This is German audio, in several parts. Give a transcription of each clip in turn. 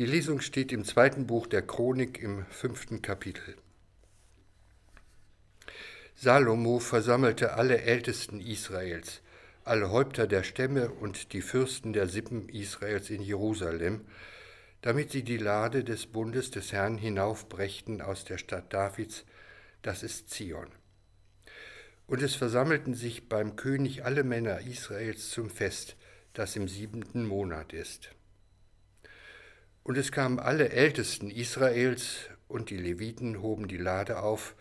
Die Lesung steht im zweiten Buch der Chronik im fünften Kapitel. Salomo versammelte alle Ältesten Israels, alle Häupter der Stämme und die Fürsten der Sippen Israels in Jerusalem, damit sie die Lade des Bundes des Herrn hinaufbrächten aus der Stadt Davids, das ist Zion. Und es versammelten sich beim König alle Männer Israels zum Fest, das im siebenten Monat ist. Und es kamen alle Ältesten Israels und die Leviten hoben die Lade auf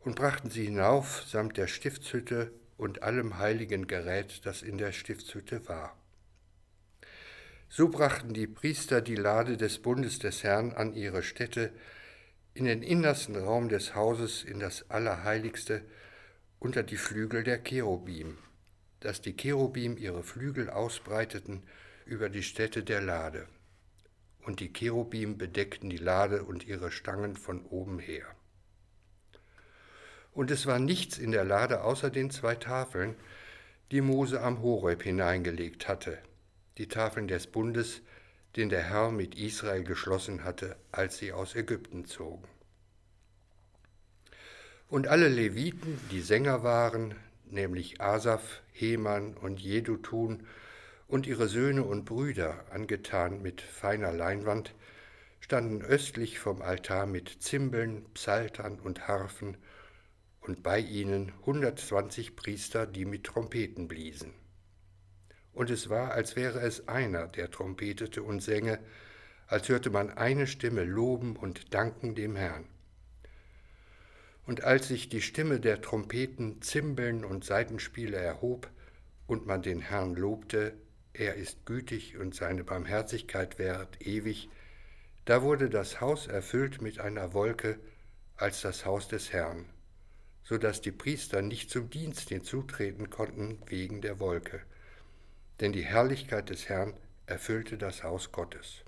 und brachten sie hinauf samt der Stiftshütte und allem heiligen Gerät, das in der Stiftshütte war. So brachten die Priester die Lade des Bundes des Herrn an ihre Stätte, in den innersten Raum des Hauses, in das Allerheiligste, unter die Flügel der Cherubim, dass die Cherubim ihre Flügel ausbreiteten über die Stätte der Lade und die Cherubim bedeckten die Lade und ihre Stangen von oben her. Und es war nichts in der Lade außer den zwei Tafeln, die Mose am Horeb hineingelegt hatte, die Tafeln des Bundes, den der Herr mit Israel geschlossen hatte, als sie aus Ägypten zogen. Und alle Leviten, die Sänger waren, nämlich Asaf, Heman und Jedutun und ihre Söhne und Brüder, angetan mit feiner Leinwand, standen östlich vom Altar mit Zimbeln, Psaltern und Harfen und bei ihnen 120 Priester, die mit Trompeten bliesen. Und es war, als wäre es einer, der trompetete und sänge, als hörte man eine Stimme loben und danken dem Herrn. Und als sich die Stimme der Trompeten, Zimbeln und Saitenspiele erhob und man den Herrn lobte, er ist gütig und seine Barmherzigkeit währt ewig, da wurde das Haus erfüllt mit einer Wolke als das Haus des Herrn, so dass die Priester nicht zum Dienst hinzutreten konnten wegen der Wolke, denn die Herrlichkeit des Herrn erfüllte das Haus Gottes.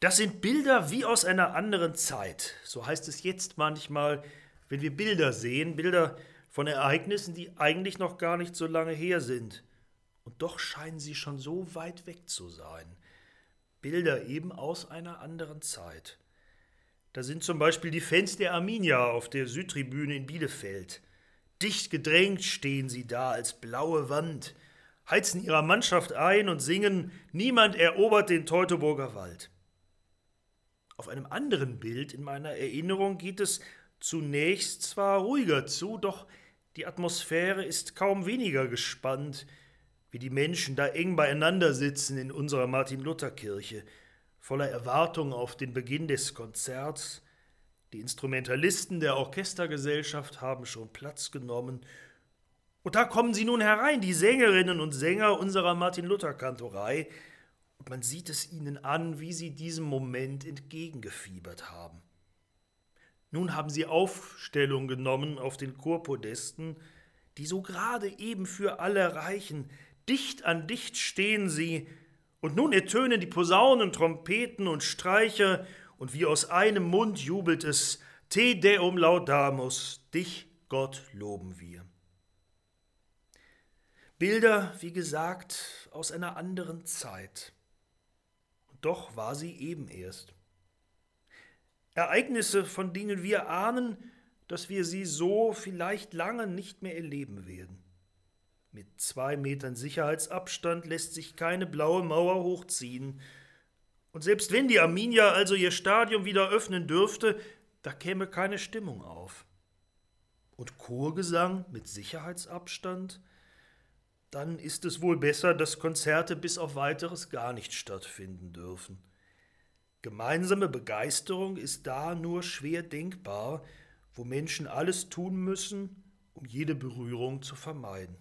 Das sind Bilder wie aus einer anderen Zeit. So heißt es jetzt manchmal, wenn wir Bilder sehen, Bilder von Ereignissen, die eigentlich noch gar nicht so lange her sind. Und doch scheinen sie schon so weit weg zu sein. Bilder eben aus einer anderen Zeit. Da sind zum Beispiel die Fans der Arminia auf der Südtribüne in Bielefeld. Dicht gedrängt stehen sie da als blaue Wand, heizen ihrer Mannschaft ein und singen Niemand erobert den Teutoburger Wald. Auf einem anderen Bild in meiner Erinnerung geht es zunächst zwar ruhiger zu, doch die Atmosphäre ist kaum weniger gespannt, wie die Menschen da eng beieinander sitzen in unserer Martin-Luther-Kirche, voller Erwartung auf den Beginn des Konzerts. Die Instrumentalisten der Orchestergesellschaft haben schon Platz genommen. Und da kommen sie nun herein, die Sängerinnen und Sänger unserer Martin-Luther-Kantorei, und man sieht es ihnen an, wie sie diesem Moment entgegengefiebert haben. Nun haben sie Aufstellung genommen auf den Chorpodesten, die so gerade eben für alle reichen. Dicht an dicht stehen sie, und nun ertönen die Posaunen, Trompeten und Streicher, und wie aus einem Mund jubelt es Te Deum Laudamus, dich, Gott, loben wir. Bilder, wie gesagt, aus einer anderen Zeit doch war sie eben erst. Ereignisse, von denen wir ahnen, dass wir sie so vielleicht lange nicht mehr erleben werden. Mit zwei Metern Sicherheitsabstand lässt sich keine blaue Mauer hochziehen. Und selbst wenn die Arminia also ihr Stadion wieder öffnen dürfte, da käme keine Stimmung auf. Und Chorgesang mit Sicherheitsabstand? Dann ist es wohl besser, dass Konzerte bis auf weiteres gar nicht stattfinden dürfen. Gemeinsame Begeisterung ist da nur schwer denkbar, wo Menschen alles tun müssen, um jede Berührung zu vermeiden.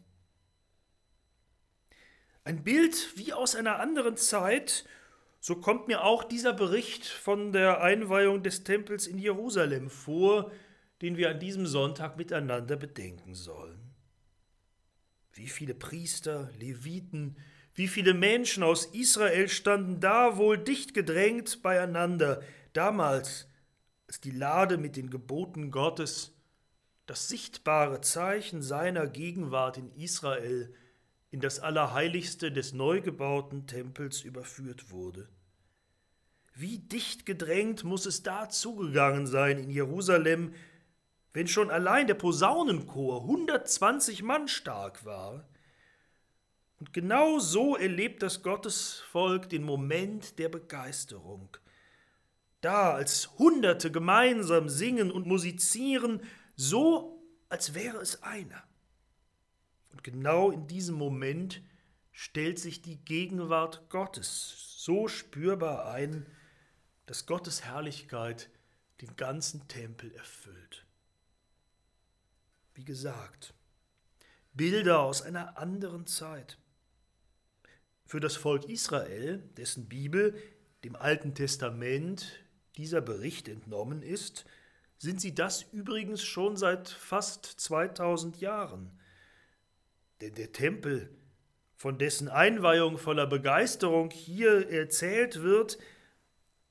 Ein Bild wie aus einer anderen Zeit, so kommt mir auch dieser Bericht von der Einweihung des Tempels in Jerusalem vor, den wir an diesem Sonntag miteinander bedenken sollen. Wie viele Priester, Leviten, wie viele Menschen aus Israel standen da wohl dicht gedrängt beieinander, damals, als die Lade mit den Geboten Gottes, das sichtbare Zeichen seiner Gegenwart in Israel, in das Allerheiligste des neu gebauten Tempels überführt wurde. Wie dicht gedrängt muss es da zugegangen sein in Jerusalem, wenn schon allein der Posaunenchor 120 Mann stark war. Und genau so erlebt das Gottesvolk den Moment der Begeisterung. Da, als Hunderte gemeinsam singen und musizieren, so als wäre es einer. Und genau in diesem Moment stellt sich die Gegenwart Gottes so spürbar ein, dass Gottes Herrlichkeit den ganzen Tempel erfüllt wie gesagt, Bilder aus einer anderen Zeit. Für das Volk Israel, dessen Bibel dem Alten Testament dieser Bericht entnommen ist, sind sie das übrigens schon seit fast 2000 Jahren. Denn der Tempel, von dessen Einweihung voller Begeisterung hier erzählt wird,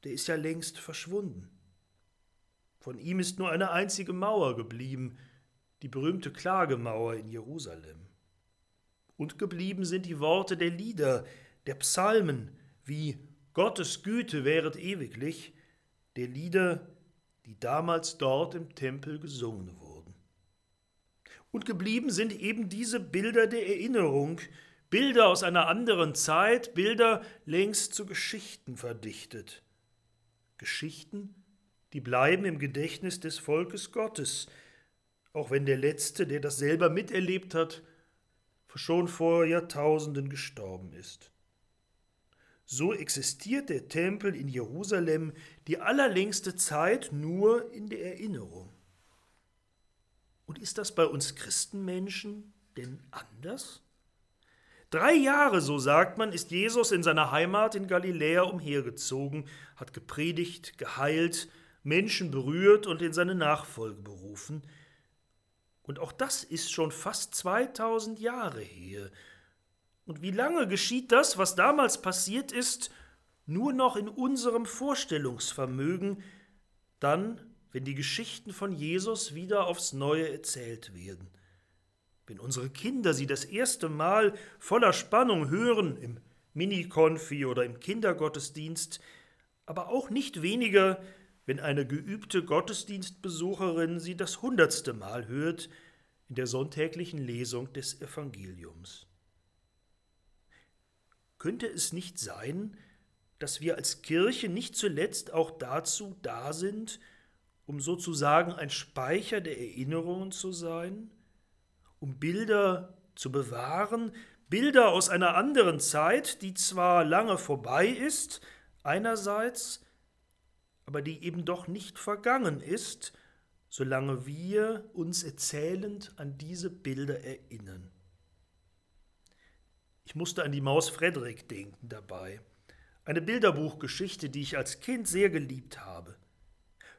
der ist ja längst verschwunden. Von ihm ist nur eine einzige Mauer geblieben, die berühmte Klagemauer in Jerusalem. Und geblieben sind die Worte der Lieder, der Psalmen, wie Gottes Güte wäret ewiglich, der Lieder, die damals dort im Tempel gesungen wurden. Und geblieben sind eben diese Bilder der Erinnerung, Bilder aus einer anderen Zeit, Bilder längst zu Geschichten verdichtet. Geschichten, die bleiben im Gedächtnis des Volkes Gottes, auch wenn der Letzte, der das selber miterlebt hat, schon vor Jahrtausenden gestorben ist. So existiert der Tempel in Jerusalem die allerlängste Zeit nur in der Erinnerung. Und ist das bei uns Christenmenschen denn anders? Drei Jahre, so sagt man, ist Jesus in seiner Heimat in Galiläa umhergezogen, hat gepredigt, geheilt, Menschen berührt und in seine Nachfolge berufen – und auch das ist schon fast 2000 Jahre her. Und wie lange geschieht das, was damals passiert ist, nur noch in unserem Vorstellungsvermögen, dann, wenn die Geschichten von Jesus wieder aufs Neue erzählt werden. Wenn unsere Kinder sie das erste Mal voller Spannung hören, im Mini-Konfi oder im Kindergottesdienst, aber auch nicht weniger, wenn eine geübte Gottesdienstbesucherin sie das hundertste Mal hört in der sonntäglichen Lesung des Evangeliums. Könnte es nicht sein, dass wir als Kirche nicht zuletzt auch dazu da sind, um sozusagen ein Speicher der Erinnerungen zu sein, um Bilder zu bewahren, Bilder aus einer anderen Zeit, die zwar lange vorbei ist, einerseits, aber die eben doch nicht vergangen ist, solange wir uns erzählend an diese Bilder erinnern. Ich musste an die Maus Frederik denken dabei, eine Bilderbuchgeschichte, die ich als Kind sehr geliebt habe.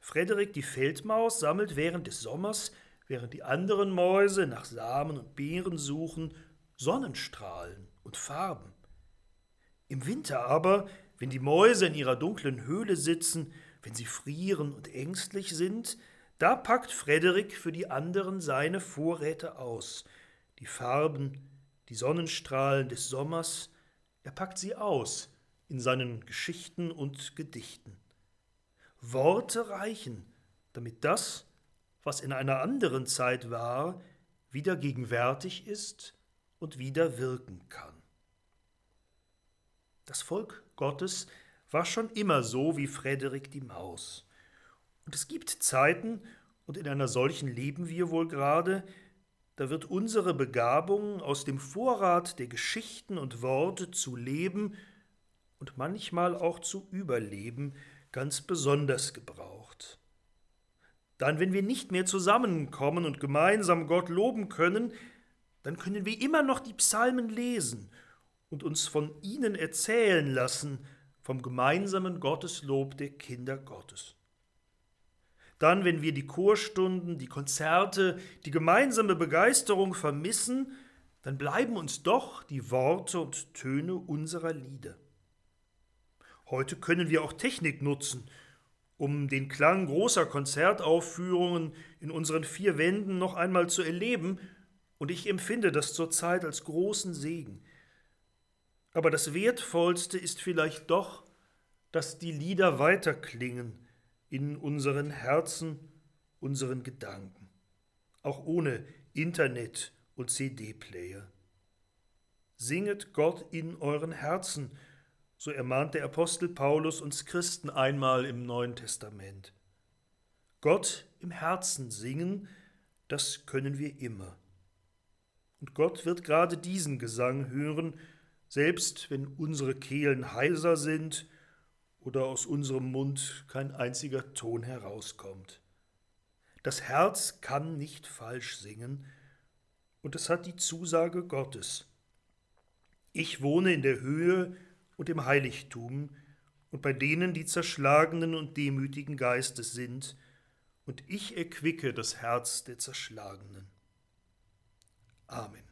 Frederik die Feldmaus sammelt während des Sommers, während die anderen Mäuse nach Samen und Beeren suchen, Sonnenstrahlen und Farben. Im Winter aber, wenn die Mäuse in ihrer dunklen Höhle sitzen, wenn sie frieren und ängstlich sind, da packt Frederik für die anderen seine Vorräte aus, die Farben, die Sonnenstrahlen des Sommers, er packt sie aus in seinen Geschichten und Gedichten. Worte reichen, damit das, was in einer anderen Zeit war, wieder gegenwärtig ist und wieder wirken kann. Das Volk Gottes war schon immer so wie Frederik die Maus. Und es gibt Zeiten, und in einer solchen leben wir wohl gerade, da wird unsere Begabung aus dem Vorrat der Geschichten und Worte zu leben und manchmal auch zu überleben, ganz besonders gebraucht. Dann, wenn wir nicht mehr zusammenkommen und gemeinsam Gott loben können, dann können wir immer noch die Psalmen lesen und uns von ihnen erzählen lassen vom gemeinsamen Gotteslob der Kinder Gottes. Dann, wenn wir die Chorstunden, die Konzerte, die gemeinsame Begeisterung vermissen, dann bleiben uns doch die Worte und Töne unserer Lieder. Heute können wir auch Technik nutzen, um den Klang großer Konzertaufführungen in unseren vier Wänden noch einmal zu erleben, und ich empfinde das zurzeit als großen Segen. Aber das Wertvollste ist vielleicht doch, dass die Lieder weiterklingen in unseren Herzen, unseren Gedanken, auch ohne Internet und CD-Player. Singet Gott in euren Herzen, so ermahnt der Apostel Paulus uns Christen einmal im Neuen Testament. Gott im Herzen singen, das können wir immer. Und Gott wird gerade diesen Gesang hören, selbst wenn unsere Kehlen heiser sind oder aus unserem Mund kein einziger Ton herauskommt. Das Herz kann nicht falsch singen, und es hat die Zusage Gottes. Ich wohne in der Höhe und im Heiligtum und bei denen, die zerschlagenen und demütigen Geistes sind, und ich erquicke das Herz der Zerschlagenen. Amen.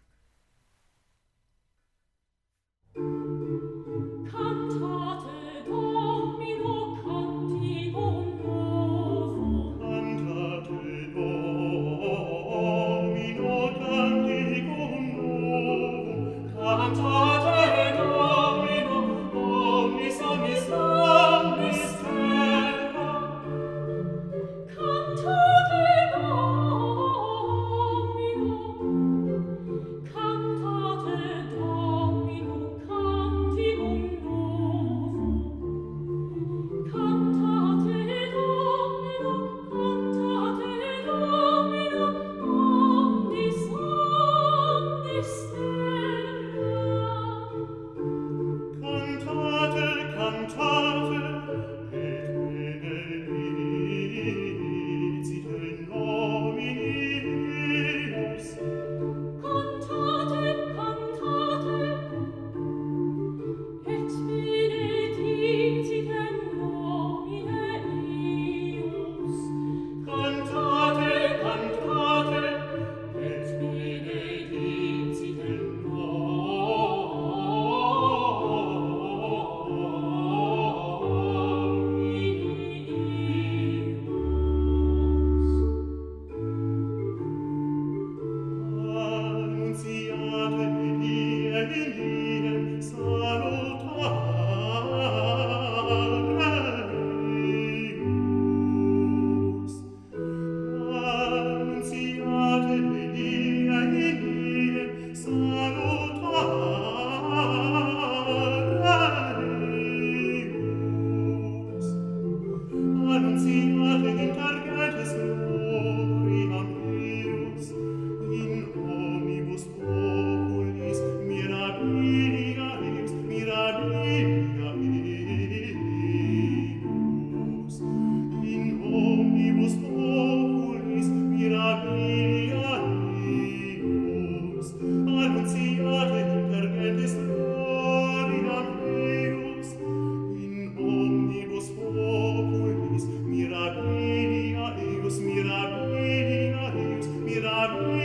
Amen.